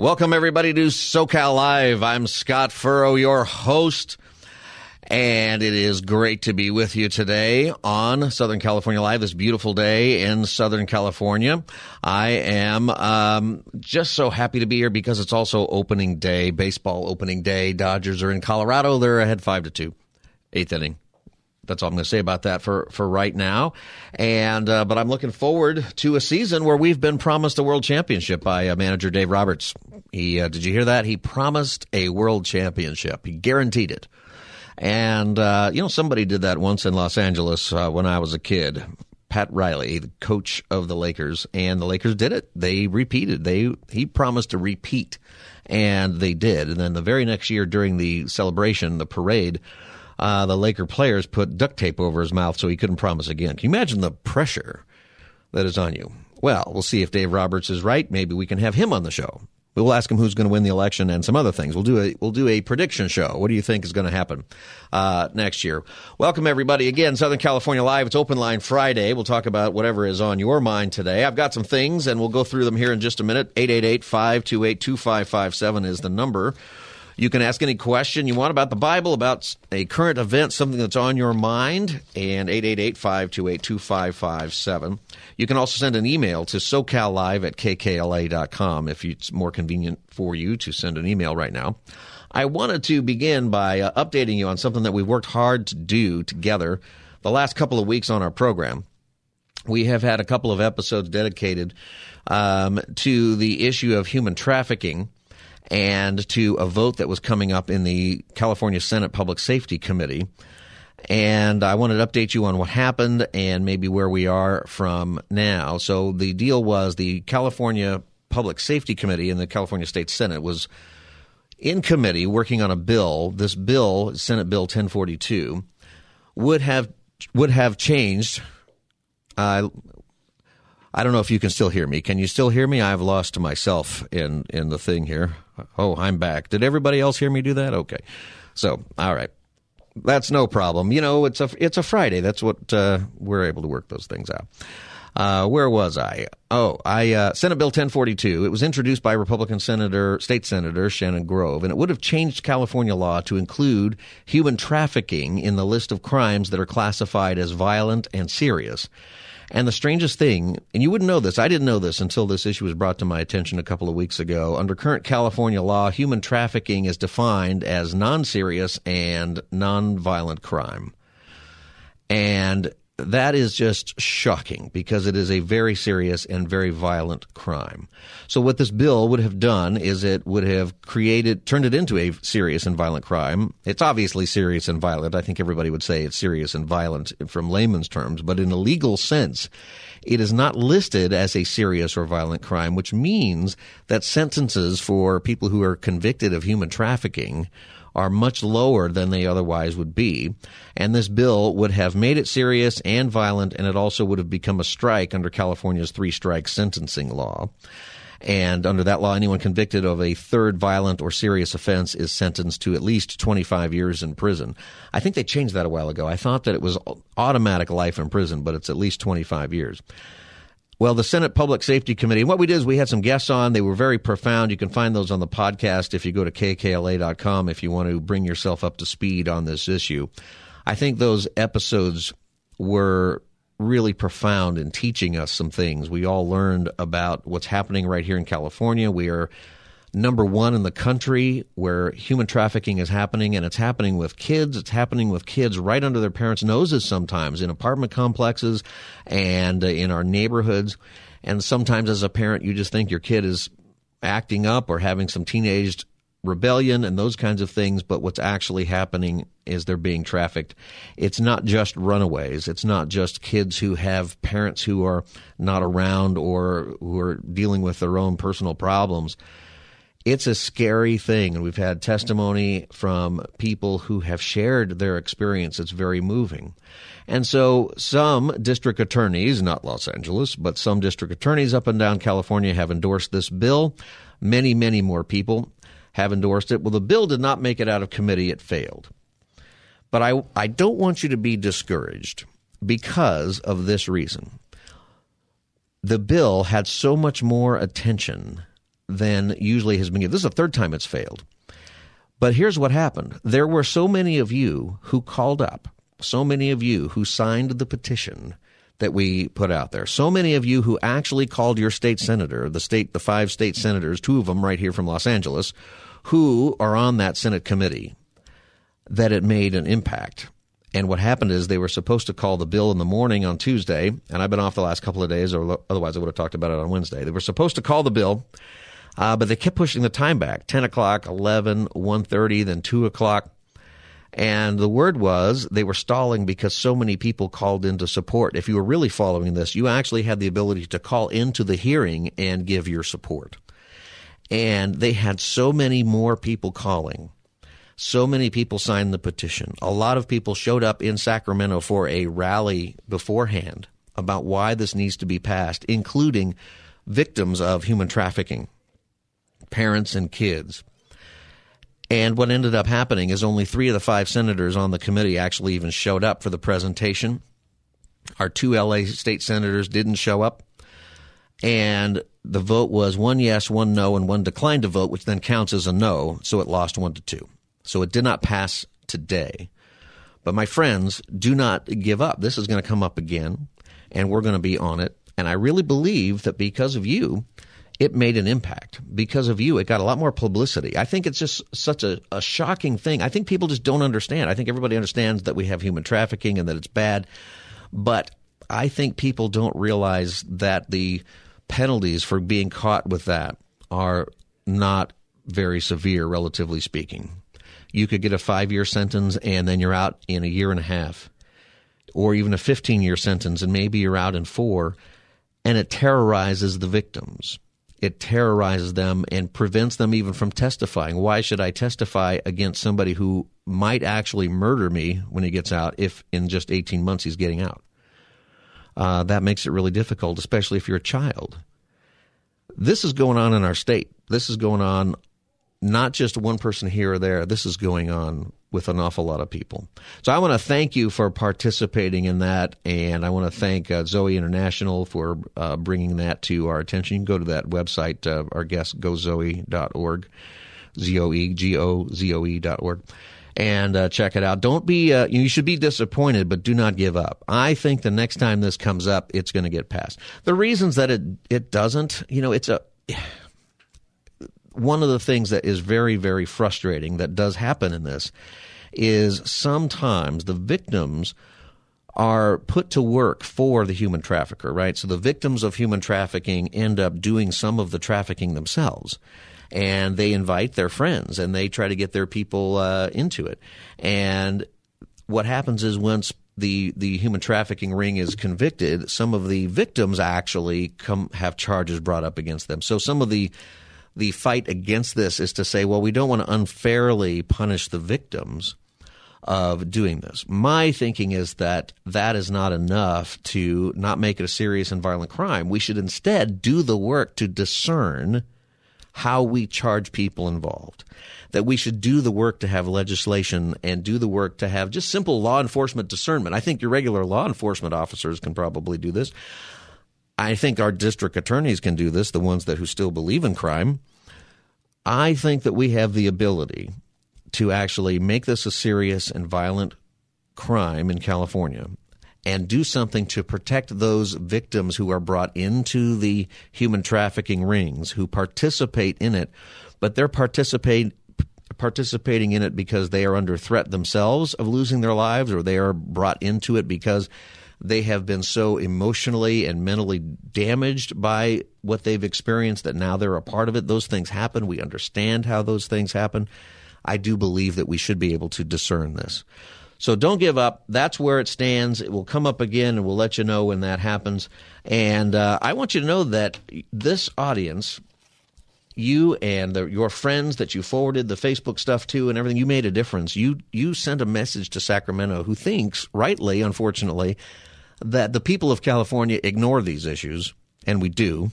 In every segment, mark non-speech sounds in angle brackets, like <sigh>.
Welcome, everybody, to SoCal Live. I'm Scott Furrow, your host, and it is great to be with you today on Southern California Live, this beautiful day in Southern California. I am um, just so happy to be here because it's also opening day, baseball opening day. Dodgers are in Colorado. They're ahead 5 to 2, eighth inning that's all I'm going to say about that for, for right now. And uh, but I'm looking forward to a season where we've been promised a world championship by uh, manager Dave Roberts. He uh, did you hear that? He promised a world championship. He guaranteed it. And uh, you know somebody did that once in Los Angeles uh, when I was a kid. Pat Riley, the coach of the Lakers, and the Lakers did it. They repeated. They he promised to repeat, and they did. And then the very next year during the celebration, the parade uh, the Laker players put duct tape over his mouth so he couldn't promise again. Can you imagine the pressure that is on you? Well, we'll see if Dave Roberts is right. Maybe we can have him on the show. We'll ask him who's going to win the election and some other things. We'll do a we'll do a prediction show. What do you think is going to happen uh, next year? Welcome everybody again, Southern California Live. It's Open Line Friday. We'll talk about whatever is on your mind today. I've got some things, and we'll go through them here in just a minute. 888-528-2557 is the number. You can ask any question you want about the Bible, about a current event, something that's on your mind, and 888-528-2557. You can also send an email to socallive at kkla.com if it's more convenient for you to send an email right now. I wanted to begin by uh, updating you on something that we've worked hard to do together the last couple of weeks on our program. We have had a couple of episodes dedicated um, to the issue of human trafficking and to a vote that was coming up in the California Senate Public Safety Committee. And I wanted to update you on what happened and maybe where we are from now. So the deal was the California Public Safety Committee in the California State Senate was in committee working on a bill. This bill, Senate Bill 1042, would have would have changed. Uh, I don't know if you can still hear me. Can you still hear me? I've lost myself in in the thing here. Oh, I'm back. Did everybody else hear me do that? Okay. So, all right. That's no problem. You know, it's a it's a Friday. That's what uh, we're able to work those things out. Uh, where was I? Oh, I uh, Senate Bill 1042. It was introduced by Republican Senator, State Senator Shannon Grove, and it would have changed California law to include human trafficking in the list of crimes that are classified as violent and serious. And the strangest thing, and you wouldn't know this, I didn't know this until this issue was brought to my attention a couple of weeks ago. Under current California law, human trafficking is defined as non serious and non violent crime. And that is just shocking because it is a very serious and very violent crime. So what this bill would have done is it would have created, turned it into a serious and violent crime. It's obviously serious and violent. I think everybody would say it's serious and violent from layman's terms, but in a legal sense, it is not listed as a serious or violent crime, which means that sentences for people who are convicted of human trafficking are much lower than they otherwise would be. And this bill would have made it serious and violent, and it also would have become a strike under California's three strike sentencing law. And under that law, anyone convicted of a third violent or serious offense is sentenced to at least 25 years in prison. I think they changed that a while ago. I thought that it was automatic life in prison, but it's at least 25 years. Well, the Senate Public Safety Committee, what we did is we had some guests on. They were very profound. You can find those on the podcast if you go to kkla.com if you want to bring yourself up to speed on this issue. I think those episodes were really profound in teaching us some things. We all learned about what's happening right here in California. We are number one in the country where human trafficking is happening, and it's happening with kids. It's happening with kids right under their parents' noses sometimes in apartment complexes and uh, in our neighborhoods. And sometimes, as a parent, you just think your kid is acting up or having some teenage rebellion and those kinds of things, but what's actually happening is they're being trafficked. It's not just runaways. It's not just kids who have parents who are not around or who are dealing with their own personal problems it's a scary thing. And we've had testimony from people who have shared their experience. It's very moving. And so some district attorneys, not Los Angeles, but some district attorneys up and down California have endorsed this bill. Many, many more people have endorsed it. Well, the bill did not make it out of committee. It failed. But I, I don't want you to be discouraged because of this reason. The bill had so much more attention than usually has been given. This is the third time it's failed. But here's what happened. There were so many of you who called up, so many of you who signed the petition that we put out there. So many of you who actually called your state senator, the state, the five state senators, two of them right here from Los Angeles, who are on that Senate committee, that it made an impact. And what happened is they were supposed to call the bill in the morning on Tuesday, and I've been off the last couple of days, or otherwise I would have talked about it on Wednesday. They were supposed to call the bill uh, but they kept pushing the time back 10 o'clock, 11, 1.30, then 2 o'clock. And the word was they were stalling because so many people called in to support. If you were really following this, you actually had the ability to call into the hearing and give your support. And they had so many more people calling. So many people signed the petition. A lot of people showed up in Sacramento for a rally beforehand about why this needs to be passed, including victims of human trafficking parents and kids. And what ended up happening is only three of the five senators on the committee actually even showed up for the presentation. Our two LA state senators didn't show up. And the vote was one yes, one no, and one declined to vote, which then counts as a no. So it lost one to two. So it did not pass today. But my friends, do not give up. This is going to come up again, and we're going to be on it. And I really believe that because of you, it made an impact because of you. It got a lot more publicity. I think it's just such a, a shocking thing. I think people just don't understand. I think everybody understands that we have human trafficking and that it's bad. But I think people don't realize that the penalties for being caught with that are not very severe, relatively speaking. You could get a five year sentence and then you're out in a year and a half, or even a 15 year sentence and maybe you're out in four, and it terrorizes the victims it terrorizes them and prevents them even from testifying. Why should I testify against somebody who might actually murder me when he gets out if in just 18 months he's getting out? Uh, that makes it really difficult, especially if you're a child. This is going on in our state. This is going on not just one person here or there. This is going on with an awful lot of people. So I want to thank you for participating in that, and I want to thank uh, Zoe International for uh, bringing that to our attention. You can go to that website, uh, our guest, gozoe.org, Z-O-E-G-O-Z-O-E dot org, and uh, check it out. Don't be, uh, you should be disappointed, but do not give up. I think the next time this comes up, it's going to get passed. The reasons that it, it doesn't, you know, it's a one of the things that is very, very frustrating that does happen in this is sometimes the victims are put to work for the human trafficker, right? So the victims of human trafficking end up doing some of the trafficking themselves. And they invite their friends and they try to get their people uh, into it. And what happens is once the the human trafficking ring is convicted, some of the victims actually come have charges brought up against them. So some of the the fight against this is to say, well, we don't want to unfairly punish the victims of doing this. My thinking is that that is not enough to not make it a serious and violent crime. We should instead do the work to discern how we charge people involved. That we should do the work to have legislation and do the work to have just simple law enforcement discernment. I think your regular law enforcement officers can probably do this. I think our district attorneys can do this, the ones that who still believe in crime. I think that we have the ability to actually make this a serious and violent crime in California and do something to protect those victims who are brought into the human trafficking rings who participate in it, but they're participating in it because they are under threat themselves of losing their lives or they are brought into it because they have been so emotionally and mentally damaged by what they've experienced that now they're a part of it. Those things happen. We understand how those things happen. I do believe that we should be able to discern this. So don't give up. That's where it stands. It will come up again, and we'll let you know when that happens. And uh, I want you to know that this audience you and the, your friends that you forwarded the Facebook stuff to and everything, you made a difference. You you sent a message to Sacramento, who thinks, rightly, unfortunately, that the people of California ignore these issues, and we do.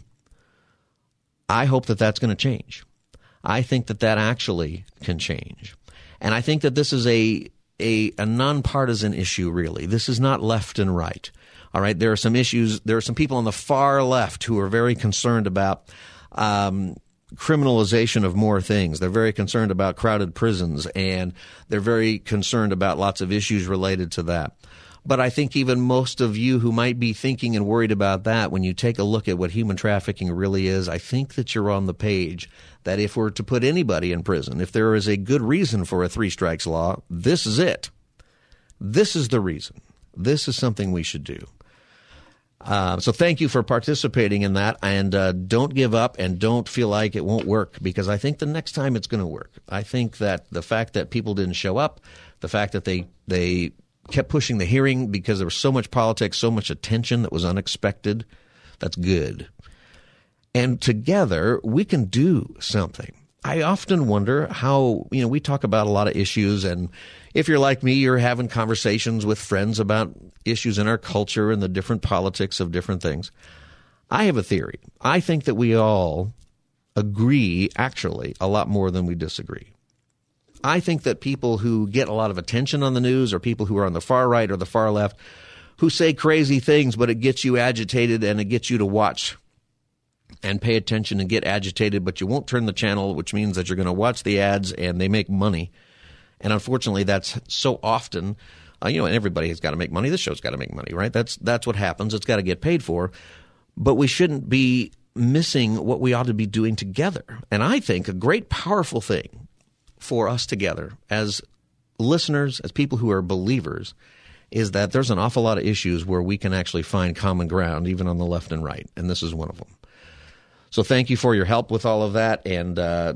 I hope that that's going to change. I think that that actually can change, and I think that this is a a, a nonpartisan issue. Really, this is not left and right. All right, there are some issues. There are some people on the far left who are very concerned about um, criminalization of more things. They're very concerned about crowded prisons and they're very concerned about lots of issues related to that. But I think even most of you who might be thinking and worried about that, when you take a look at what human trafficking really is, I think that you're on the page that if we're to put anybody in prison, if there is a good reason for a three strikes law, this is it. This is the reason. This is something we should do. Uh, so thank you for participating in that, and uh, don't give up and don't feel like it won't work because I think the next time it's going to work. I think that the fact that people didn't show up, the fact that they they kept pushing the hearing because there was so much politics, so much attention that was unexpected, that's good. And together we can do something. I often wonder how, you know, we talk about a lot of issues and if you're like me, you're having conversations with friends about issues in our culture and the different politics of different things. I have a theory. I think that we all agree actually a lot more than we disagree. I think that people who get a lot of attention on the news or people who are on the far right or the far left who say crazy things, but it gets you agitated and it gets you to watch and pay attention and get agitated, but you won't turn the channel, which means that you're going to watch the ads and they make money. And unfortunately, that's so often, uh, you know, and everybody has got to make money. This show's got to make money, right? That's that's what happens. It's got to get paid for. But we shouldn't be missing what we ought to be doing together. And I think a great, powerful thing for us together as listeners, as people who are believers, is that there's an awful lot of issues where we can actually find common ground, even on the left and right. And this is one of them. So thank you for your help with all of that. And uh,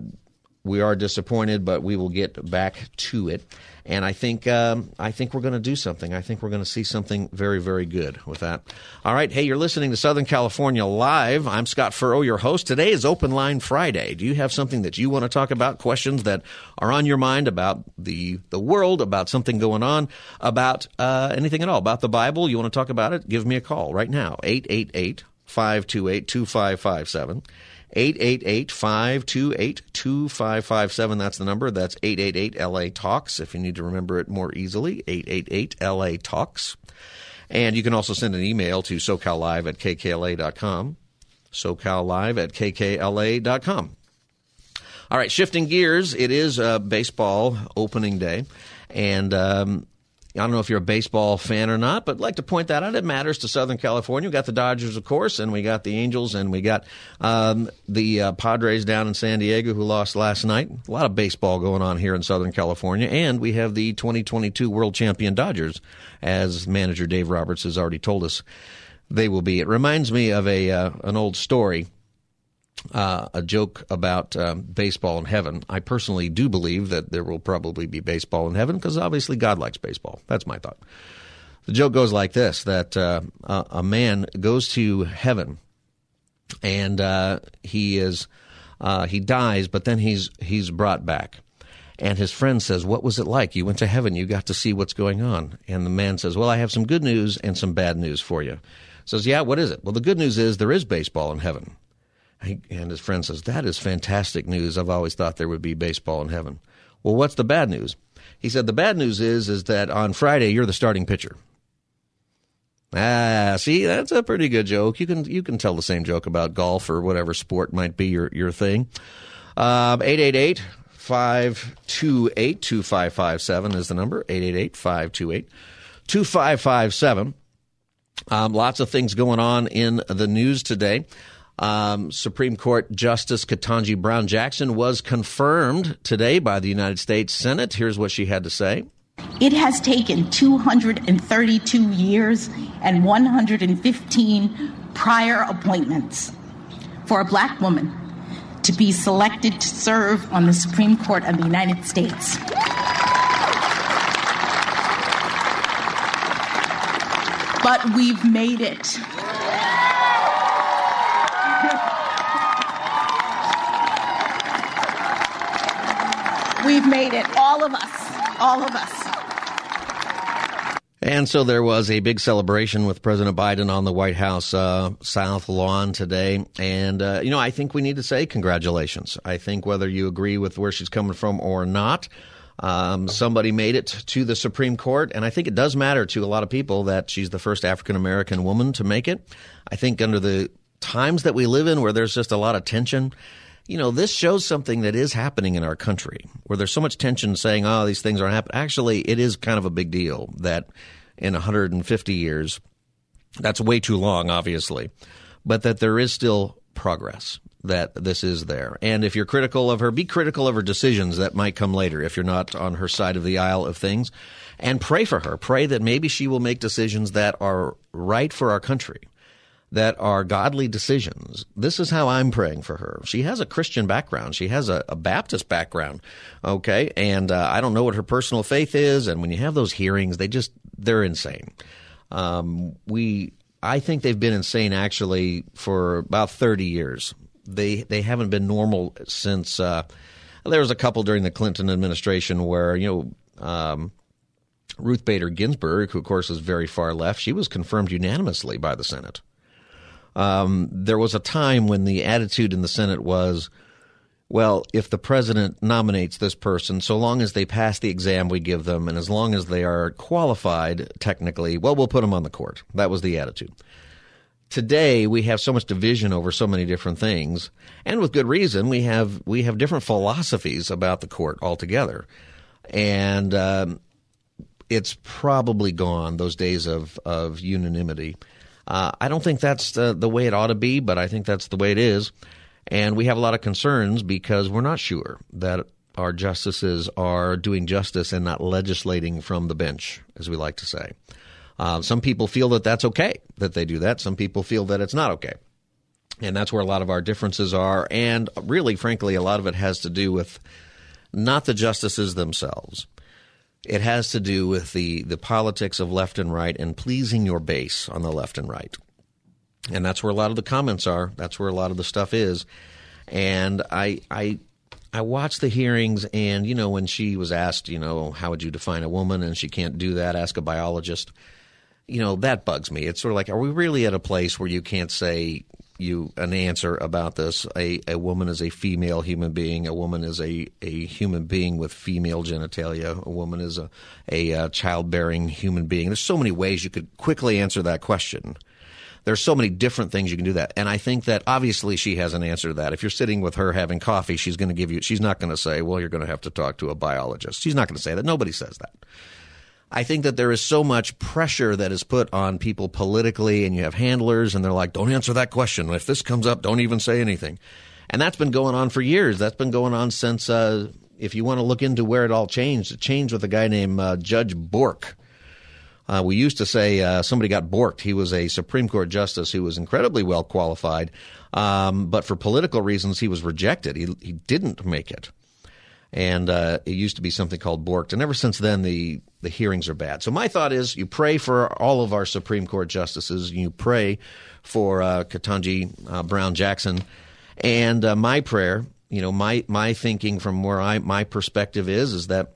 we are disappointed, but we will get back to it. And I think um, I think we're going to do something. I think we're going to see something very very good with that. All right, hey, you're listening to Southern California Live. I'm Scott Furrow, your host. Today is Open Line Friday. Do you have something that you want to talk about? Questions that are on your mind about the the world, about something going on, about uh, anything at all, about the Bible? You want to talk about it? Give me a call right now. 888 528 2557. 888-528-2557. That's the number. That's 888-LA Talks if you need to remember it more easily. 888-LA Talks. And you can also send an email to SoCalLive at KKLA.com. SoCalLive at KKLA.com. All right, shifting gears. It is uh, baseball opening day. And um, I don't know if you're a baseball fan or not, but I'd like to point that out. It matters to Southern California. We got the Dodgers, of course, and we got the Angels, and we got um, the uh, Padres down in San Diego who lost last night. A lot of baseball going on here in Southern California, and we have the 2022 World Champion Dodgers, as manager Dave Roberts has already told us they will be. It reminds me of a uh, an old story uh, a joke about um, baseball in heaven. I personally do believe that there will probably be baseball in heaven because obviously God likes baseball. That's my thought. The joke goes like this: that uh, a man goes to heaven, and uh, he is uh, he dies, but then he's he's brought back. And his friend says, "What was it like? You went to heaven. You got to see what's going on." And the man says, "Well, I have some good news and some bad news for you." Says, "Yeah, what is it?" Well, the good news is there is baseball in heaven. And his friend says, That is fantastic news. I've always thought there would be baseball in heaven. Well, what's the bad news? He said, The bad news is, is that on Friday, you're the starting pitcher. Ah, see, that's a pretty good joke. You can you can tell the same joke about golf or whatever sport might be your, your thing. Um, 888 528 2557 is the number. 888 528 2557. Um, lots of things going on in the news today. Um, Supreme Court Justice Ketanji Brown Jackson was confirmed today by the United States Senate. Here's what she had to say. It has taken 232 years and 115 prior appointments for a black woman to be selected to serve on the Supreme Court of the United States. But we've made it. We've made it. All of us. All of us. And so there was a big celebration with President Biden on the White House uh, South Lawn today. And, uh, you know, I think we need to say congratulations. I think whether you agree with where she's coming from or not, um, somebody made it to the Supreme Court. And I think it does matter to a lot of people that she's the first African American woman to make it. I think under the times that we live in where there's just a lot of tension, you know, this shows something that is happening in our country where there's so much tension saying, oh, these things aren't happening. Actually, it is kind of a big deal that in 150 years, that's way too long, obviously, but that there is still progress, that this is there. And if you're critical of her, be critical of her decisions that might come later if you're not on her side of the aisle of things. And pray for her. Pray that maybe she will make decisions that are right for our country that are godly decisions. This is how I'm praying for her. She has a Christian background. She has a, a Baptist background. Okay. And uh, I don't know what her personal faith is. And when you have those hearings, they just, they're insane. Um, we, I think they've been insane actually for about 30 years. They, they haven't been normal since, uh, there was a couple during the Clinton administration where, you know, um, Ruth Bader Ginsburg, who of course was very far left, she was confirmed unanimously by the Senate. Um, there was a time when the attitude in the Senate was, well, if the president nominates this person, so long as they pass the exam we give them, and as long as they are qualified technically, well, we'll put them on the court. That was the attitude. Today, we have so much division over so many different things, and with good reason. We have we have different philosophies about the court altogether, and um, it's probably gone those days of of unanimity. Uh, I don't think that's the, the way it ought to be, but I think that's the way it is. And we have a lot of concerns because we're not sure that our justices are doing justice and not legislating from the bench, as we like to say. Uh, some people feel that that's okay that they do that. Some people feel that it's not okay. And that's where a lot of our differences are. And really, frankly, a lot of it has to do with not the justices themselves, it has to do with the, the politics of left and right and pleasing your base on the left and right. And that's where a lot of the comments are. That's where a lot of the stuff is. And I, I, I watched the hearings, and you know, when she was asked, you know, how would you define a woman, and she can't do that, ask a biologist. You know, that bugs me. It's sort of like, are we really at a place where you can't say you an answer about this. A, a woman is a female human being. A woman is a, a human being with female genitalia. A woman is a, a, a uh, childbearing human being. There's so many ways you could quickly answer that question. There's so many different things you can do that. And I think that obviously she has an answer to that. If you're sitting with her having coffee, she's going to give you, she's not going to say, well, you're going to have to talk to a biologist. She's not going to say that. Nobody says that. I think that there is so much pressure that is put on people politically, and you have handlers, and they're like, don't answer that question. If this comes up, don't even say anything. And that's been going on for years. That's been going on since, uh, if you want to look into where it all changed, it changed with a guy named uh, Judge Bork. Uh, we used to say uh, somebody got borked. He was a Supreme Court justice who was incredibly well qualified, um, but for political reasons, he was rejected. He, he didn't make it and uh, it used to be something called borked. And ever since then, the the hearings are bad. So my thought is, you pray for all of our Supreme Court justices. You pray for uh, Ketanji uh, Brown Jackson, and uh, my prayer, you know, my my thinking from where I my perspective is, is that.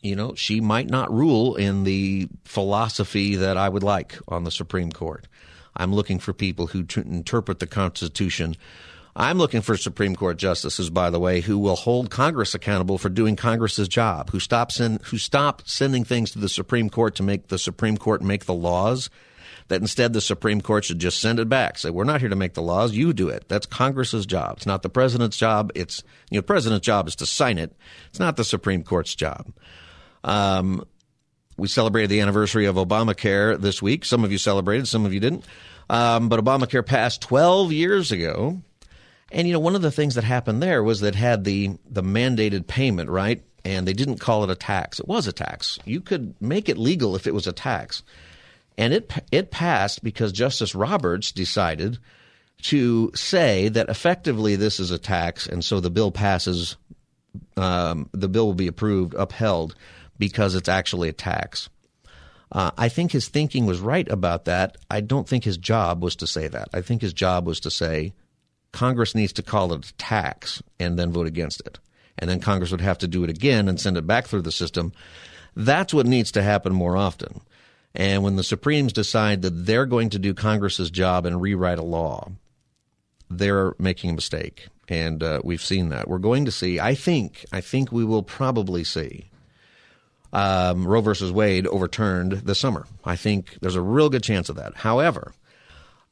You know, she might not rule in the philosophy that I would like on the Supreme Court. I'm looking for people who t- interpret the Constitution I'm looking for Supreme Court justices, by the way, who will hold Congress accountable for doing Congress's job, who stop send, who stop sending things to the Supreme Court to make the Supreme Court make the laws. That instead the Supreme Court should just send it back. Say, we're not here to make the laws. You do it. That's Congress's job. It's not the president's job. It's, you know, the president's job is to sign it. It's not the Supreme Court's job. Um, we celebrated the anniversary of Obamacare this week. Some of you celebrated, some of you didn't. Um, but Obamacare passed 12 years ago. And you know, one of the things that happened there was that had the the mandated payment, right? And they didn't call it a tax. It was a tax. You could make it legal if it was a tax. And it it passed because Justice Roberts decided to say that effectively this is a tax, and so the bill passes. Um, the bill will be approved, upheld, because it's actually a tax. Uh, I think his thinking was right about that. I don't think his job was to say that. I think his job was to say Congress needs to call it a tax and then vote against it. and then Congress would have to do it again and send it back through the system. That's what needs to happen more often. And when the Supremes decide that they're going to do Congress's job and rewrite a law, they're making a mistake. And uh, we've seen that. We're going to see, I think, I think we will probably see um, Roe versus Wade overturned this summer. I think there's a real good chance of that. However,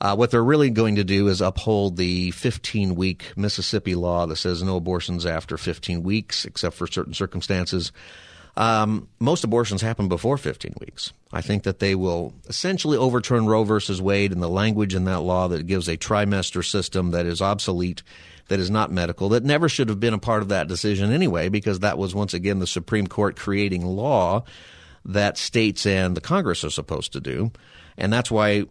uh, what they're really going to do is uphold the 15 week Mississippi law that says no abortions after 15 weeks, except for certain circumstances. Um, most abortions happen before 15 weeks. I think that they will essentially overturn Roe versus Wade and the language in that law that gives a trimester system that is obsolete, that is not medical, that never should have been a part of that decision anyway, because that was once again the Supreme Court creating law that states and the Congress are supposed to do. And that's why,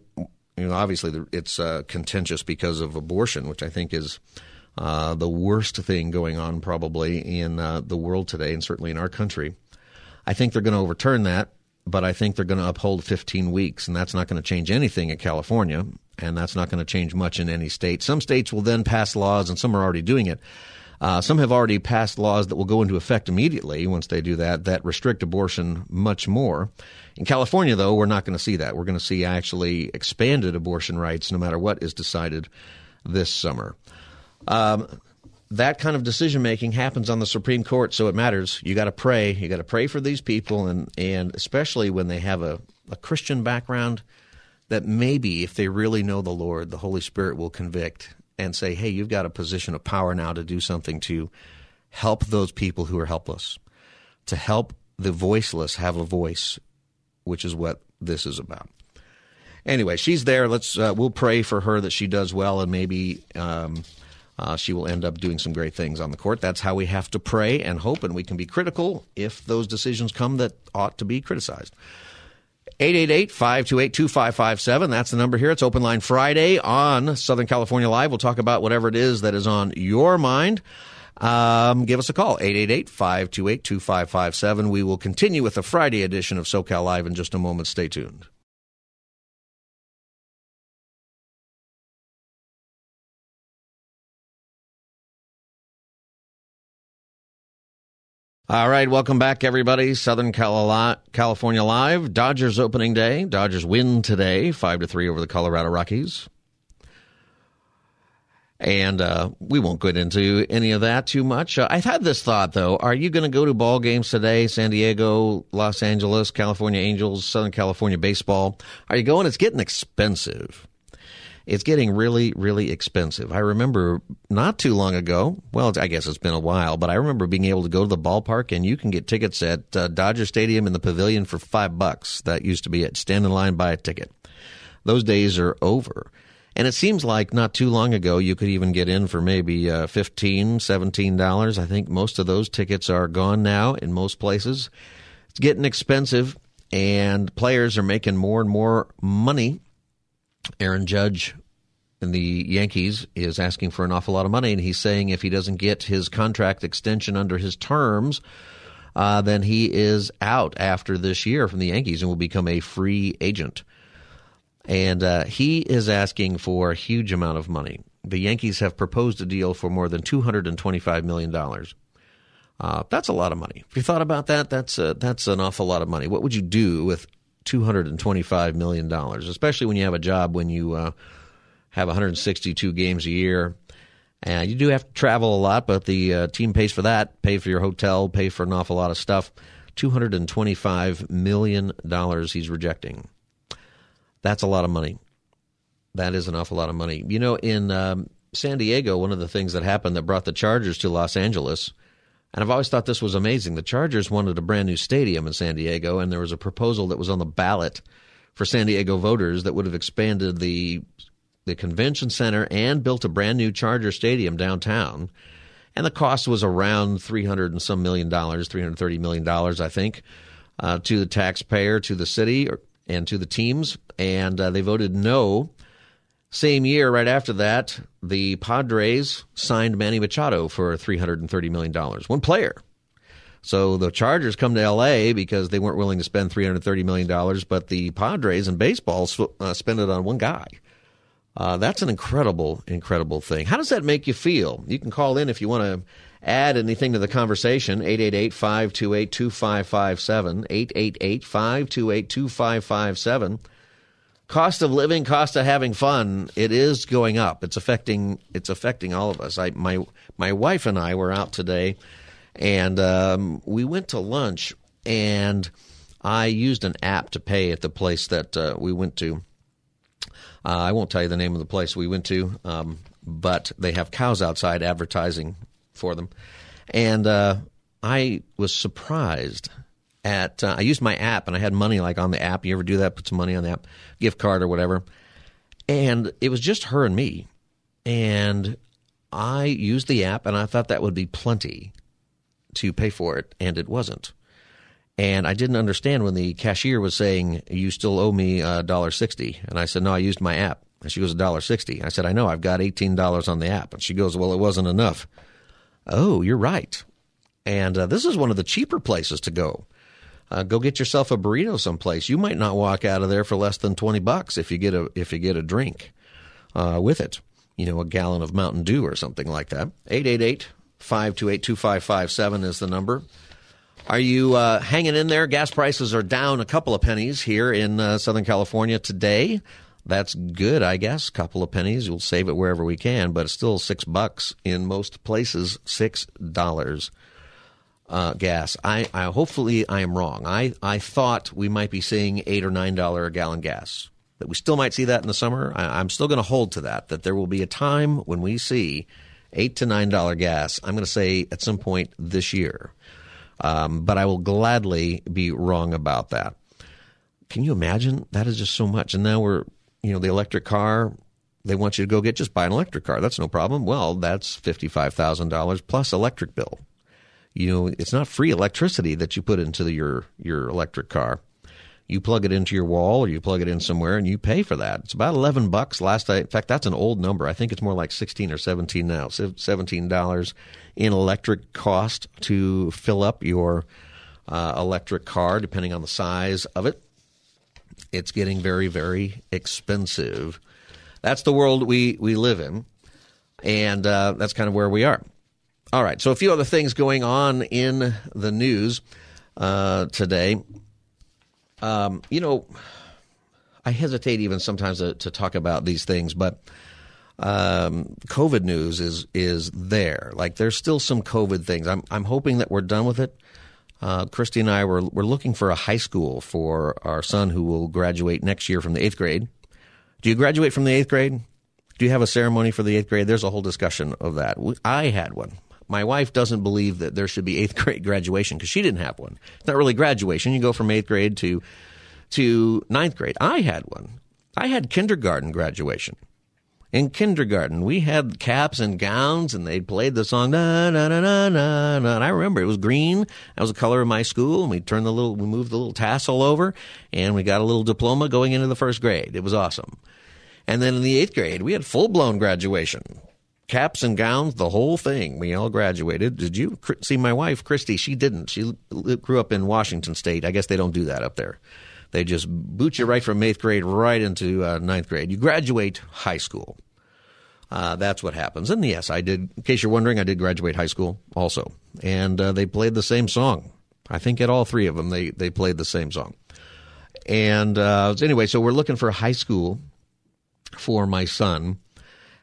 you know, obviously it's uh, contentious because of abortion, which I think is uh, the worst thing going on probably in uh, the world today and certainly in our country. I think they're going to overturn that, but I think they're going to uphold 15 weeks, and that's not going to change anything in California, and that's not going to change much in any state. Some states will then pass laws, and some are already doing it. Uh, some have already passed laws that will go into effect immediately once they do that, that restrict abortion much more. In California, though, we're not going to see that. We're going to see actually expanded abortion rights no matter what is decided this summer. Um, that kind of decision making happens on the Supreme Court, so it matters. You got to pray. You got to pray for these people, and and especially when they have a, a Christian background, that maybe if they really know the Lord, the Holy Spirit will convict and say, "Hey, you've got a position of power now to do something to help those people who are helpless, to help the voiceless have a voice, which is what this is about." Anyway, she's there. Let's uh, we'll pray for her that she does well, and maybe. Um, uh, she will end up doing some great things on the court. That's how we have to pray and hope, and we can be critical if those decisions come that ought to be criticized. 888-528-2557. That's the number here. It's Open Line Friday on Southern California Live. We'll talk about whatever it is that is on your mind. Um, give us a call, 888-528-2557. We will continue with the Friday edition of SoCal Live in just a moment. Stay tuned. All right, welcome back, everybody. Southern California Live. Dodgers opening day. Dodgers win today, five to three over the Colorado Rockies. And uh, we won't get into any of that too much. Uh, I've had this thought though: Are you going to go to ball games today? San Diego, Los Angeles, California Angels, Southern California baseball. Are you going? It's getting expensive it's getting really, really expensive. I remember not too long ago, well, I guess it's been a while, but I remember being able to go to the ballpark and you can get tickets at uh, Dodger Stadium in the pavilion for five bucks. That used to be it. Stand in line, buy a ticket. Those days are over. And it seems like not too long ago you could even get in for maybe uh, $15, $17. I think most of those tickets are gone now in most places. It's getting expensive, and players are making more and more money Aaron Judge in the Yankees is asking for an awful lot of money, and he's saying if he doesn't get his contract extension under his terms, uh, then he is out after this year from the Yankees and will become a free agent. And uh, he is asking for a huge amount of money. The Yankees have proposed a deal for more than $225 million. Uh, that's a lot of money. If you thought about that, that's a, that's an awful lot of money. What would you do with $225 million, especially when you have a job when you uh, have 162 games a year. And you do have to travel a lot, but the uh, team pays for that, pay for your hotel, pay for an awful lot of stuff. $225 million he's rejecting. That's a lot of money. That is an awful lot of money. You know, in um, San Diego, one of the things that happened that brought the Chargers to Los Angeles and I've always thought this was amazing. The Chargers wanted a brand new stadium in San Diego, and there was a proposal that was on the ballot for San Diego voters that would have expanded the the convention center and built a brand new Charger stadium downtown. And the cost was around three hundred and some million dollars, three hundred thirty million dollars, I think, uh, to the taxpayer, to the city, and to the teams. And uh, they voted no. Same year, right after that, the Padres signed Manny Machado for $330 million. One player. So the Chargers come to L.A. because they weren't willing to spend $330 million, but the Padres in baseball uh, spend it on one guy. Uh, that's an incredible, incredible thing. How does that make you feel? You can call in if you want to add anything to the conversation, 888-528-2557, 888-528-2557. Cost of living, cost of having fun, it is going up. It's affecting it's affecting all of us. I my my wife and I were out today and um, we went to lunch and I used an app to pay at the place that uh, we went to. Uh, I won't tell you the name of the place we went to, um, but they have cows outside advertising for them. And uh, I was surprised at, uh, I used my app and I had money like on the app. You ever do that? Put some money on the app, gift card or whatever. And it was just her and me. And I used the app and I thought that would be plenty to pay for it, and it wasn't. And I didn't understand when the cashier was saying, "You still owe me a dollar sixty. And I said, "No, I used my app." And she goes, "A dollar sixty. I said, "I know. I've got eighteen dollars on the app." And she goes, "Well, it wasn't enough." Oh, you're right. And uh, this is one of the cheaper places to go. Uh, go get yourself a burrito someplace. You might not walk out of there for less than twenty bucks if you get a if you get a drink uh, with it. You know, a gallon of Mountain Dew or something like that. Eight eight eight 528 2557 is the number. Are you uh, hanging in there? Gas prices are down a couple of pennies here in uh, Southern California today. That's good, I guess. A couple of pennies. We'll save it wherever we can, but it's still six bucks in most places. Six dollars uh, gas. I, I hopefully I am wrong. I I thought we might be seeing eight or nine dollar a gallon gas. That we still might see that in the summer. I, I'm still going to hold to that. That there will be a time when we see eight to nine dollar gas. I'm going to say at some point this year, um, but I will gladly be wrong about that. Can you imagine? That is just so much. And now we're, you know, the electric car. They want you to go get just buy an electric car. That's no problem. Well, that's fifty five thousand dollars plus electric bill. You know, it's not free electricity that you put into the, your your electric car you plug it into your wall or you plug it in somewhere and you pay for that. It's about 11 bucks last I in fact that's an old number. I think it's more like 16 or 17 now. $17 in electric cost to fill up your uh, electric car depending on the size of it. It's getting very very expensive. That's the world we we live in. And uh, that's kind of where we are. All right, so a few other things going on in the news uh, today. Um, you know, I hesitate even sometimes to, to talk about these things, but um, COVID news is is there. Like there's still some COVID things. I'm I'm hoping that we're done with it. Uh, Christy and I were we're looking for a high school for our son who will graduate next year from the eighth grade. Do you graduate from the eighth grade? Do you have a ceremony for the eighth grade? There's a whole discussion of that. I had one. My wife doesn't believe that there should be eighth <laughs> grade graduation because she didn't have one. It's not really graduation. You go from eighth grade to to ninth grade. I had one. I had kindergarten graduation. In kindergarten, we had caps and gowns, and they played the song na na na na na. And I remember it was green. That was the color of my school. And we turned the little, we moved the little tassel over, and we got a little diploma going into the first grade. It was awesome. And then in the eighth grade, we had full blown graduation caps and gowns, the whole thing. We all graduated. Did you see my wife, Christy? She didn't. She grew up in Washington State. I guess they don't do that up there. They just boot you right from eighth grade right into uh, ninth grade. You graduate high school. Uh, that's what happens. And yes, I did. In case you're wondering, I did graduate high school also, and uh, they played the same song. I think at all three of them, they they played the same song. And uh, anyway, so we're looking for high school for my son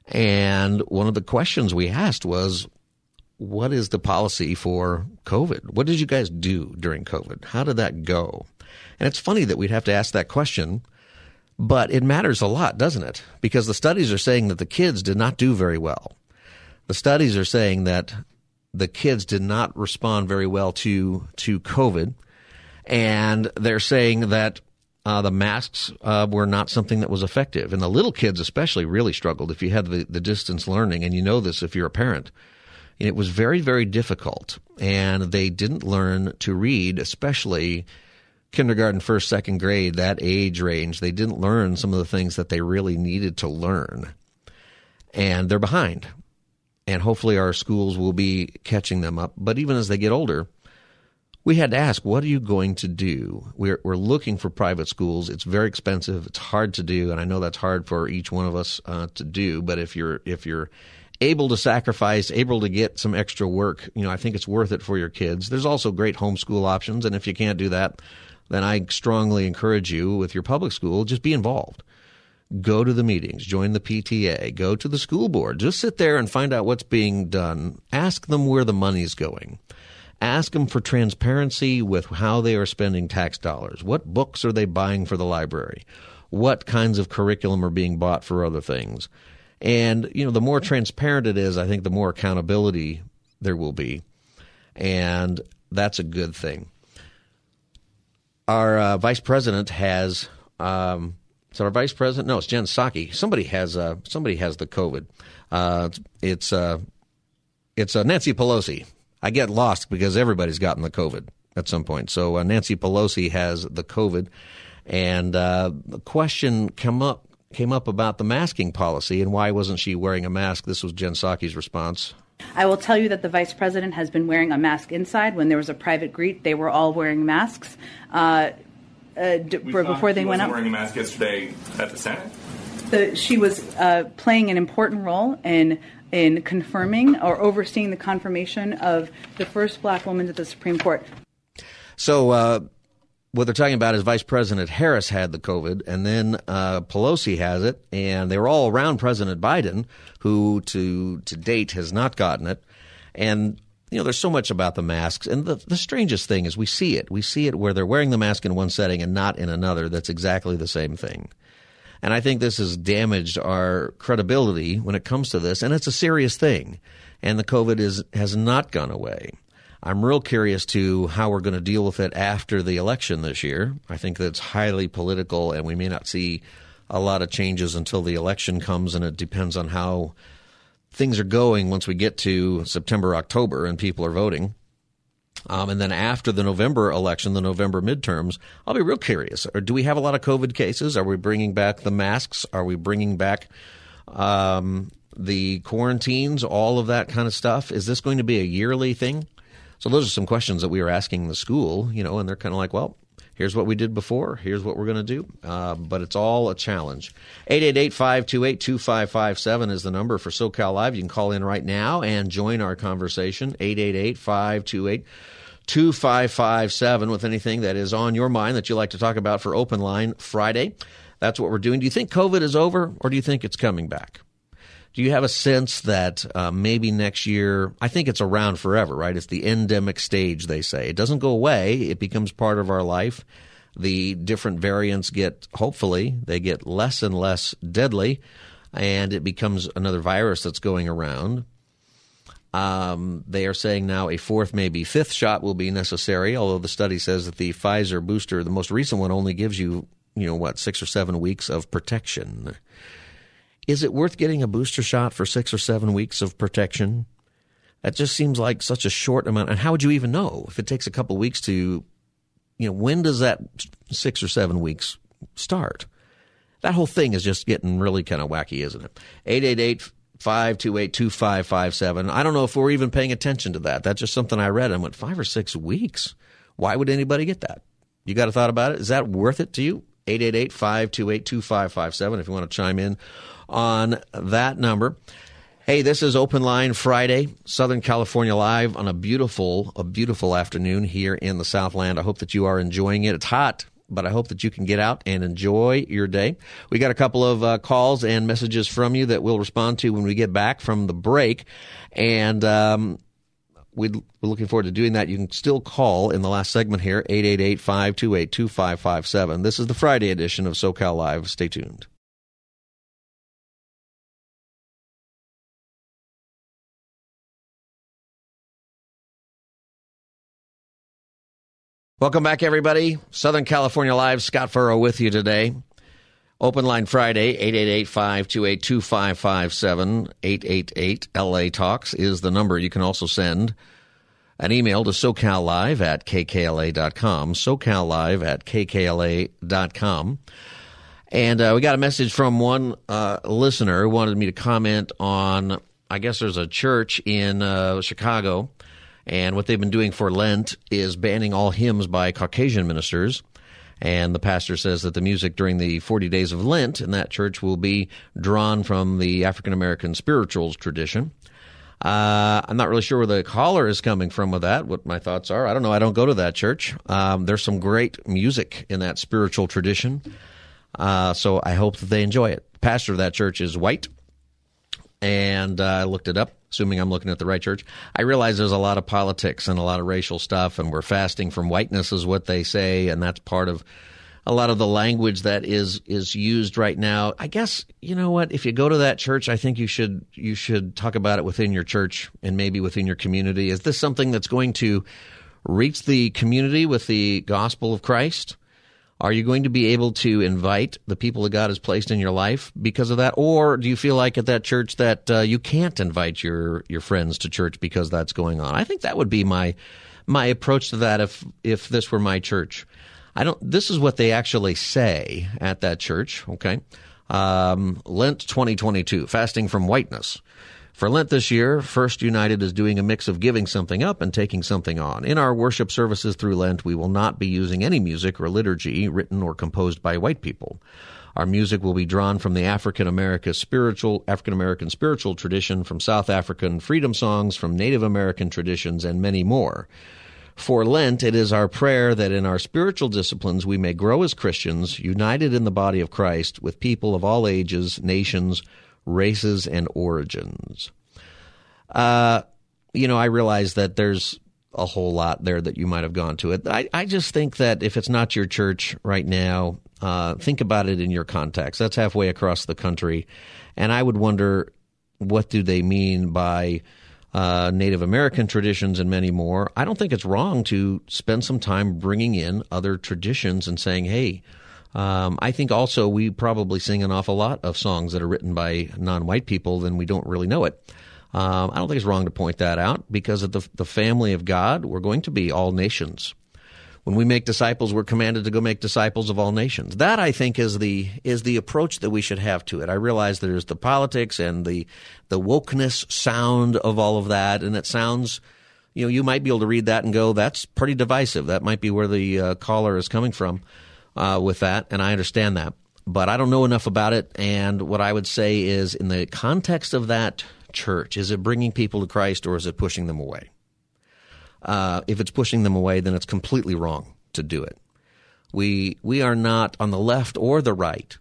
and one of the questions we asked was, what is the policy for COVID? What did you guys do during COVID? How did that go? And it's funny that we'd have to ask that question, but it matters a lot, doesn't it? Because the studies are saying that the kids did not do very well. The studies are saying that the kids did not respond very well to to COVID, and they're saying that uh, the masks uh, were not something that was effective. And the little kids, especially, really struggled if you had the, the distance learning, and you know this if you're a parent. it was very, very difficult. And they didn't learn to read, especially kindergarten, first, second grade, that age range. They didn't learn some of the things that they really needed to learn. And they're behind. And hopefully our schools will be catching them up. But even as they get older, we had to ask, what are you going to do? We're, we're looking for private schools. It's very expensive. It's hard to do, and I know that's hard for each one of us uh, to do. But if you're if you're able to sacrifice, able to get some extra work, you know, I think it's worth it for your kids. There's also great homeschool options. And if you can't do that, then I strongly encourage you with your public school, just be involved. Go to the meetings, join the PTA, go to the school board, just sit there and find out what's being done. Ask them where the money's going. Ask them for transparency with how they are spending tax dollars. What books are they buying for the library? What kinds of curriculum are being bought for other things? And, you know, the more transparent it is, I think the more accountability there will be. And that's a good thing. Our uh, vice president has, um, is our vice president? No, it's Jen Psaki. Somebody has, uh, somebody has the COVID. Uh, it's, uh, it's uh, Nancy Pelosi. I get lost because everybody's gotten the COVID at some point. So uh, Nancy Pelosi has the COVID, and uh, the question come up came up about the masking policy and why wasn't she wearing a mask. This was Jen Psaki's response. I will tell you that the vice president has been wearing a mask inside. When there was a private greet, they were all wearing masks. Uh, uh, d- before they went up. wearing a mask yesterday at the Senate. The, she was uh, playing an important role in in confirming or overseeing the confirmation of the first black woman to the Supreme Court. So uh, what they're talking about is Vice President Harris had the COVID, and then uh, Pelosi has it, and they were all around President Biden, who to to date has not gotten it. And you know, there's so much about the masks, and the the strangest thing is we see it. We see it where they're wearing the mask in one setting and not in another. That's exactly the same thing. And I think this has damaged our credibility when it comes to this, and it's a serious thing. And the COVID is has not gone away. I'm real curious to how we're going to deal with it after the election this year. I think that's highly political, and we may not see a lot of changes until the election comes, and it depends on how things are going once we get to September, October, and people are voting. Um, and then after the November election, the November midterms, I'll be real curious. Do we have a lot of COVID cases? Are we bringing back the masks? Are we bringing back um, the quarantines? All of that kind of stuff. Is this going to be a yearly thing? So those are some questions that we were asking the school, you know, and they're kind of like, well, here's what we did before. Here's what we're going to do. Uh, but it's all a challenge. 888-528-2557 is the number for SoCal Live. You can call in right now and join our conversation. 888-528 2557 with anything that is on your mind that you'd like to talk about for Open Line Friday. That's what we're doing. Do you think COVID is over or do you think it's coming back? Do you have a sense that uh, maybe next year, I think it's around forever, right? It's the endemic stage, they say. It doesn't go away, it becomes part of our life. The different variants get, hopefully, they get less and less deadly, and it becomes another virus that's going around. Um, they are saying now a fourth, maybe fifth shot will be necessary, although the study says that the Pfizer booster, the most recent one, only gives you, you know, what, six or seven weeks of protection. Is it worth getting a booster shot for six or seven weeks of protection? That just seems like such a short amount. And how would you even know if it takes a couple weeks to, you know, when does that six or seven weeks start? That whole thing is just getting really kind of wacky, isn't it? 888 528 2557. I don't know if we're even paying attention to that. That's just something I read. I went, five or six weeks? Why would anybody get that? You got a thought about it? Is that worth it to you? 888 528 2557 if you want to chime in on that number. Hey, this is Open Line Friday, Southern California Live on a beautiful, a beautiful afternoon here in the Southland. I hope that you are enjoying it. It's hot, but I hope that you can get out and enjoy your day. We got a couple of uh, calls and messages from you that we'll respond to when we get back from the break. And, um, we are looking forward to doing that. You can still call in the last segment here, 888-528-2557. This is the Friday edition of SoCal Live. Stay tuned. Welcome back, everybody. Southern California Live, Scott Furrow with you today. Open line Friday, 888-528-2557, 888-LA Talks is the number. You can also send an email to socallive at kkla.com, socallive at kkla.com. And uh, we got a message from one uh, listener who wanted me to comment on, I guess there's a church in uh, Chicago – and what they've been doing for Lent is banning all hymns by Caucasian ministers. And the pastor says that the music during the 40 days of Lent in that church will be drawn from the African American spirituals tradition. Uh, I'm not really sure where the caller is coming from with that, what my thoughts are. I don't know. I don't go to that church. Um, there's some great music in that spiritual tradition. Uh, so I hope that they enjoy it. The pastor of that church is white. And uh, I looked it up, assuming I'm looking at the right church. I realize there's a lot of politics and a lot of racial stuff, and we're fasting from whiteness, is what they say, and that's part of a lot of the language that is is used right now. I guess you know what? If you go to that church, I think you should you should talk about it within your church and maybe within your community. Is this something that's going to reach the community with the gospel of Christ? Are you going to be able to invite the people that God has placed in your life because of that, or do you feel like at that church that uh, you can't invite your your friends to church because that's going on? I think that would be my my approach to that if if this were my church. I don't. This is what they actually say at that church. Okay, um, Lent 2022, fasting from whiteness. For Lent this year, First United is doing a mix of giving something up and taking something on. In our worship services through Lent, we will not be using any music or liturgy written or composed by white people. Our music will be drawn from the African American spiritual African American spiritual tradition, from South African freedom songs, from Native American traditions, and many more. For Lent, it is our prayer that in our spiritual disciplines we may grow as Christians, united in the body of Christ, with people of all ages, nations, races, and origins. Uh, you know, I realize that there's a whole lot there that you might have gone to it. I, I just think that if it's not your church right now, uh, think about it in your context. That's halfway across the country. And I would wonder what do they mean by uh, Native American traditions, and many more. I don't think it's wrong to spend some time bringing in other traditions and saying, hey, um, I think also we probably sing an awful lot of songs that are written by non white people, and we don't really know it. Um, I don't think it's wrong to point that out because of the, the family of God, we're going to be all nations when we make disciples, we're commanded to go make disciples of all nations. That I think is the is the approach that we should have to it. I realize there's the politics and the the wokeness sound of all of that, and it sounds, you know, you might be able to read that and go, that's pretty divisive. That might be where the uh, caller is coming from uh, with that, and I understand that, but I don't know enough about it. And what I would say is, in the context of that church, is it bringing people to Christ or is it pushing them away? Uh, if it's pushing them away, then it's completely wrong to do it. We we are not on the left or the right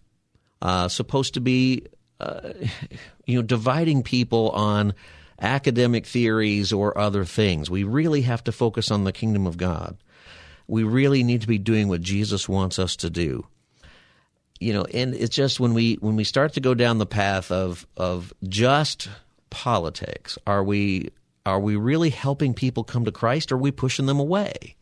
uh, supposed to be, uh, <laughs> you know, dividing people on academic theories or other things. We really have to focus on the kingdom of God. We really need to be doing what Jesus wants us to do. You know, and it's just when we when we start to go down the path of of just politics, are we are we really helping people come to Christ or are we pushing them away?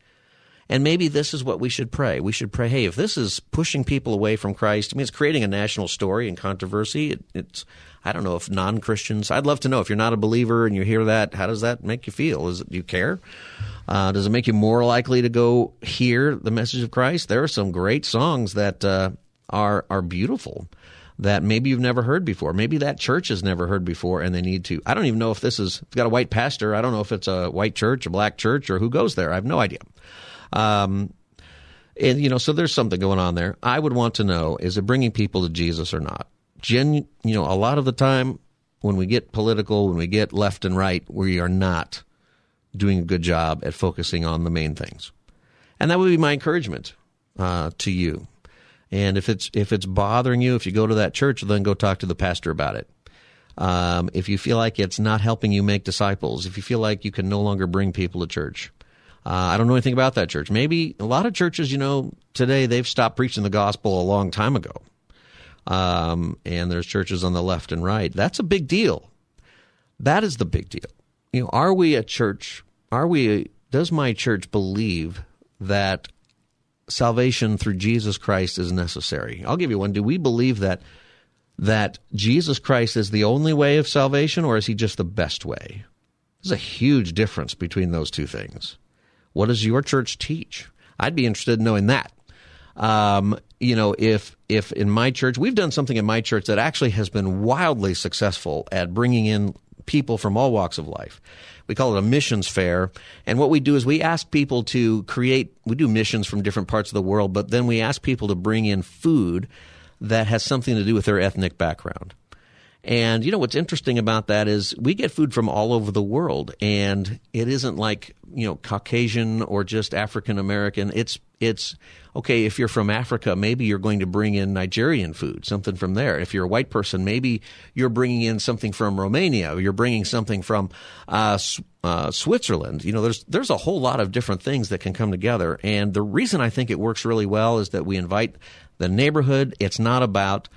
And maybe this is what we should pray. We should pray, hey, if this is pushing people away from Christ, I mean, it's creating a national story and controversy. It, it's, I don't know if non Christians, I'd love to know if you're not a believer and you hear that, how does that make you feel? Is it, do you care? Uh, does it make you more likely to go hear the message of Christ? There are some great songs that uh, are are beautiful that maybe you've never heard before. Maybe that church has never heard before and they need to. I don't even know if this is, got a white pastor. I don't know if it's a white church, a black church, or who goes there. I have no idea. Um, and, you know, so there's something going on there. I would want to know is it bringing people to Jesus or not? Gen, you know, a lot of the time when we get political, when we get left and right, we are not doing a good job at focusing on the main things. And that would be my encouragement uh, to you. And if it's if it's bothering you, if you go to that church, then go talk to the pastor about it. Um, if you feel like it's not helping you make disciples, if you feel like you can no longer bring people to church, uh, I don't know anything about that church. Maybe a lot of churches, you know, today they've stopped preaching the gospel a long time ago. Um, and there's churches on the left and right. That's a big deal. That is the big deal. You know, are we a church? Are we? A, Does my church believe that salvation through Jesus Christ is necessary. I'll give you one. Do we believe that that Jesus Christ is the only way of salvation or is he just the best way? There's a huge difference between those two things. What does your church teach? I'd be interested in knowing that. Um, you know, if if in my church we've done something in my church that actually has been wildly successful at bringing in people from all walks of life. We call it a missions fair. And what we do is we ask people to create, we do missions from different parts of the world, but then we ask people to bring in food that has something to do with their ethnic background. And you know what's interesting about that is we get food from all over the world, and it isn't like you know Caucasian or just African American. It's it's okay if you're from Africa, maybe you're going to bring in Nigerian food, something from there. If you're a white person, maybe you're bringing in something from Romania, or you're bringing something from uh, uh, Switzerland. You know, there's there's a whole lot of different things that can come together, and the reason I think it works really well is that we invite the neighborhood. It's not about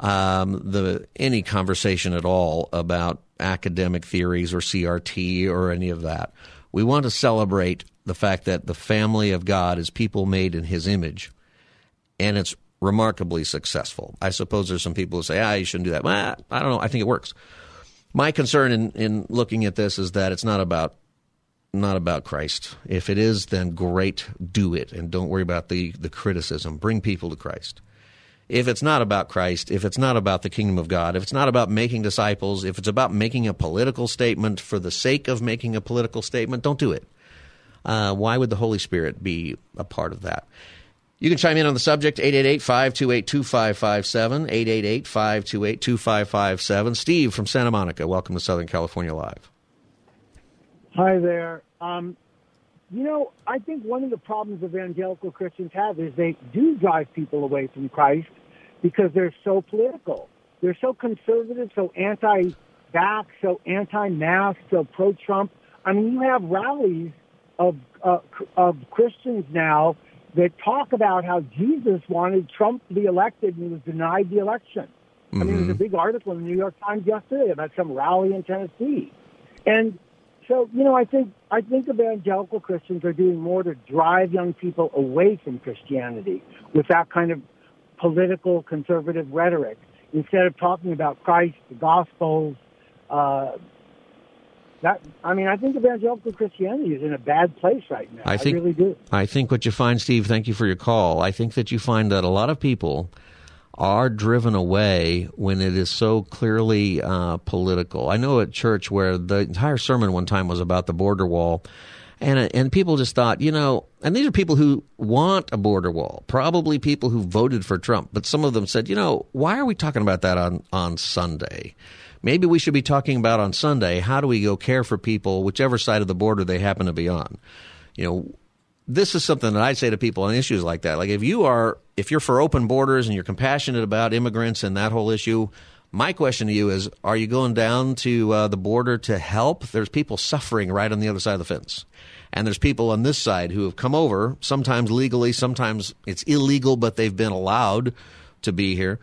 um, the any conversation at all about academic theories or CRT or any of that. We want to celebrate the fact that the family of God is people made in His image, and it's remarkably successful. I suppose there's some people who say, "Ah, you shouldn't do that." Well, I don't know. I think it works. My concern in, in looking at this is that it's not about not about Christ. If it is, then great, do it, and don't worry about the the criticism. Bring people to Christ if it's not about Christ, if it's not about the kingdom of God, if it's not about making disciples, if it's about making a political statement for the sake of making a political statement, don't do it. Uh, why would the Holy Spirit be a part of that? You can chime in on the subject, 888-528-2557, 888-528-2557. Steve from Santa Monica, welcome to Southern California Live. Hi there. Um, you know, I think one of the problems evangelical Christians have is they do drive people away from Christ because they're so political. They're so conservative, so anti-vax, so anti-mask, so pro-Trump. I mean, you have rallies of uh, of Christians now that talk about how Jesus wanted Trump to be elected and he was denied the election. Mm-hmm. I mean, there's a mm-hmm. big article in the New York Times yesterday about some rally in Tennessee, and so, you know, I think I think evangelical Christians are doing more to drive young people away from Christianity with that kind of political conservative rhetoric instead of talking about Christ, the Gospels. Uh, that I mean, I think evangelical Christianity is in a bad place right now. I, think, I really do. I think what you find, Steve. Thank you for your call. I think that you find that a lot of people are driven away when it is so clearly uh, political. I know at church where the entire sermon one time was about the border wall, and and people just thought, you know, and these are people who want a border wall, probably people who voted for Trump, but some of them said, you know, why are we talking about that on on Sunday? Maybe we should be talking about on Sunday how do we go care for people, whichever side of the border they happen to be on. You know, this is something that I say to people on issues like that. Like if you are if you're for open borders and you're compassionate about immigrants and that whole issue, my question to you is: Are you going down to uh, the border to help? There's people suffering right on the other side of the fence, and there's people on this side who have come over, sometimes legally, sometimes it's illegal, but they've been allowed to be here.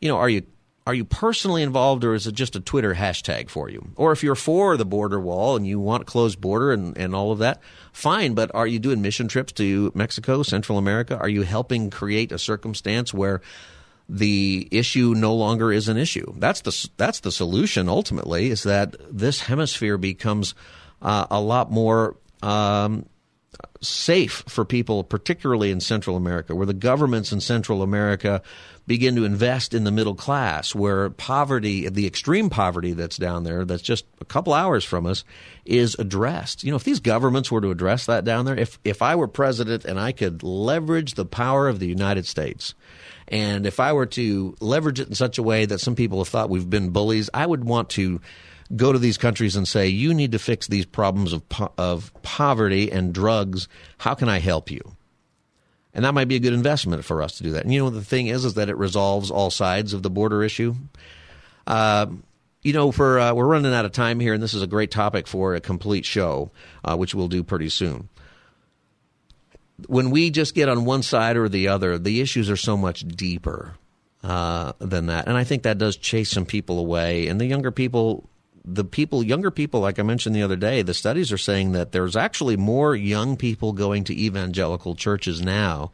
You know, are you are you personally involved or is it just a Twitter hashtag for you? Or if you're for the border wall and you want closed border and, and all of that, fine, but are you doing mission trips to Mexico, Central America? Are you helping create a circumstance where the issue no longer is an issue? That's the, that's the solution ultimately is that this hemisphere becomes uh, a lot more um, safe for people, particularly in Central America, where the governments in Central America begin to invest in the middle class, where poverty, the extreme poverty that's down there, that's just a couple hours from us, is addressed. You know, if these governments were to address that down there, if, if I were president and I could leverage the power of the United States, and if I were to leverage it in such a way that some people have thought we've been bullies, I would want to go to these countries and say, you need to fix these problems of, po- of poverty and drugs. How can I help you? And that might be a good investment for us to do that. And you know, the thing is, is that it resolves all sides of the border issue. Uh, you know, for uh, we're running out of time here, and this is a great topic for a complete show, uh, which we'll do pretty soon. When we just get on one side or the other, the issues are so much deeper uh, than that, and I think that does chase some people away. And the younger people the people, younger people, like I mentioned the other day, the studies are saying that there's actually more young people going to evangelical churches now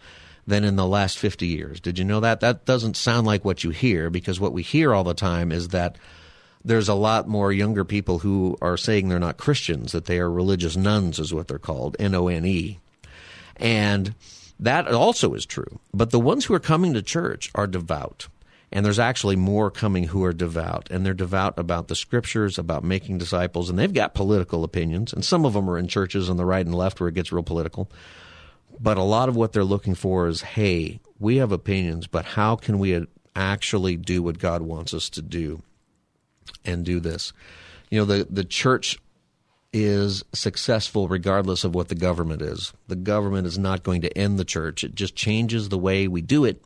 than in the last 50 years. Did you know that? That doesn't sound like what you hear because what we hear all the time is that there's a lot more younger people who are saying they're not Christians, that they are religious nones, is what they're called, N O N E. And that also is true. But the ones who are coming to church are devout And there's actually more coming who are devout, and they're devout about the scriptures, about making disciples, and they've got political opinions, and some of them are in churches on the right and left where it gets real political. But a lot of what they're looking for is, hey, we have opinions, but how can we actually do what God wants us to do and do this? You know, the, the church is successful regardless of what the government is. The government is not going to end the church. It just changes the way we do it.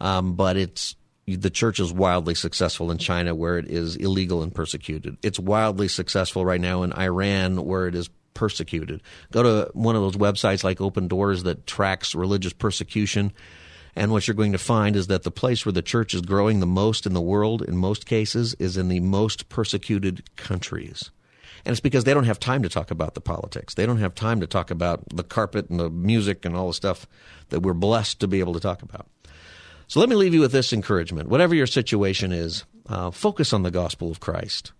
Um, but it's the church is wildly successful in China where it is illegal and persecuted. It's wildly successful right now in Iran where it is persecuted. Go to one of those websites like Open Doors that tracks religious persecution. And what you're going to find is that the place where the church is growing the most in the world, in most cases, is in the most persecuted countries. And it's because they don't have time to talk about the politics. They don't have time to talk about the carpet and the music and all the stuff that we're blessed to be able to talk about. So let me leave you with this encouragement. Whatever your situation is, uh, focus on the gospel of Christ.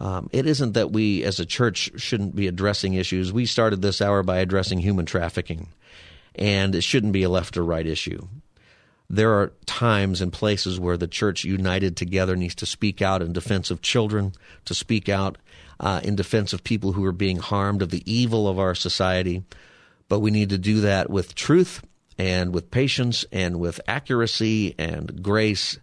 Um, it isn't that we as a church shouldn't be addressing issues. We started this hour by addressing human trafficking, and it shouldn't be a left or right issue. There are times and places where the church united together needs to speak out in defense of children, to speak out uh, in defense of people who are being harmed, of the evil of our society. But we need to do that with truth and with patience and with accuracy and grace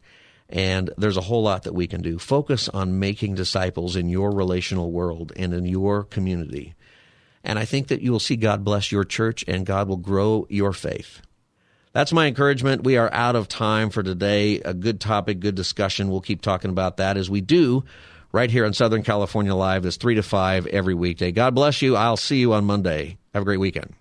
and there's a whole lot that we can do. Focus on making disciples in your relational world and in your community. And I think that you will see God bless your church and God will grow your faith. That's my encouragement. We are out of time for today. A good topic, good discussion. We'll keep talking about that as we do right here in Southern California Live. It's 3 to 5 every weekday. God bless you. I'll see you on Monday. Have a great weekend.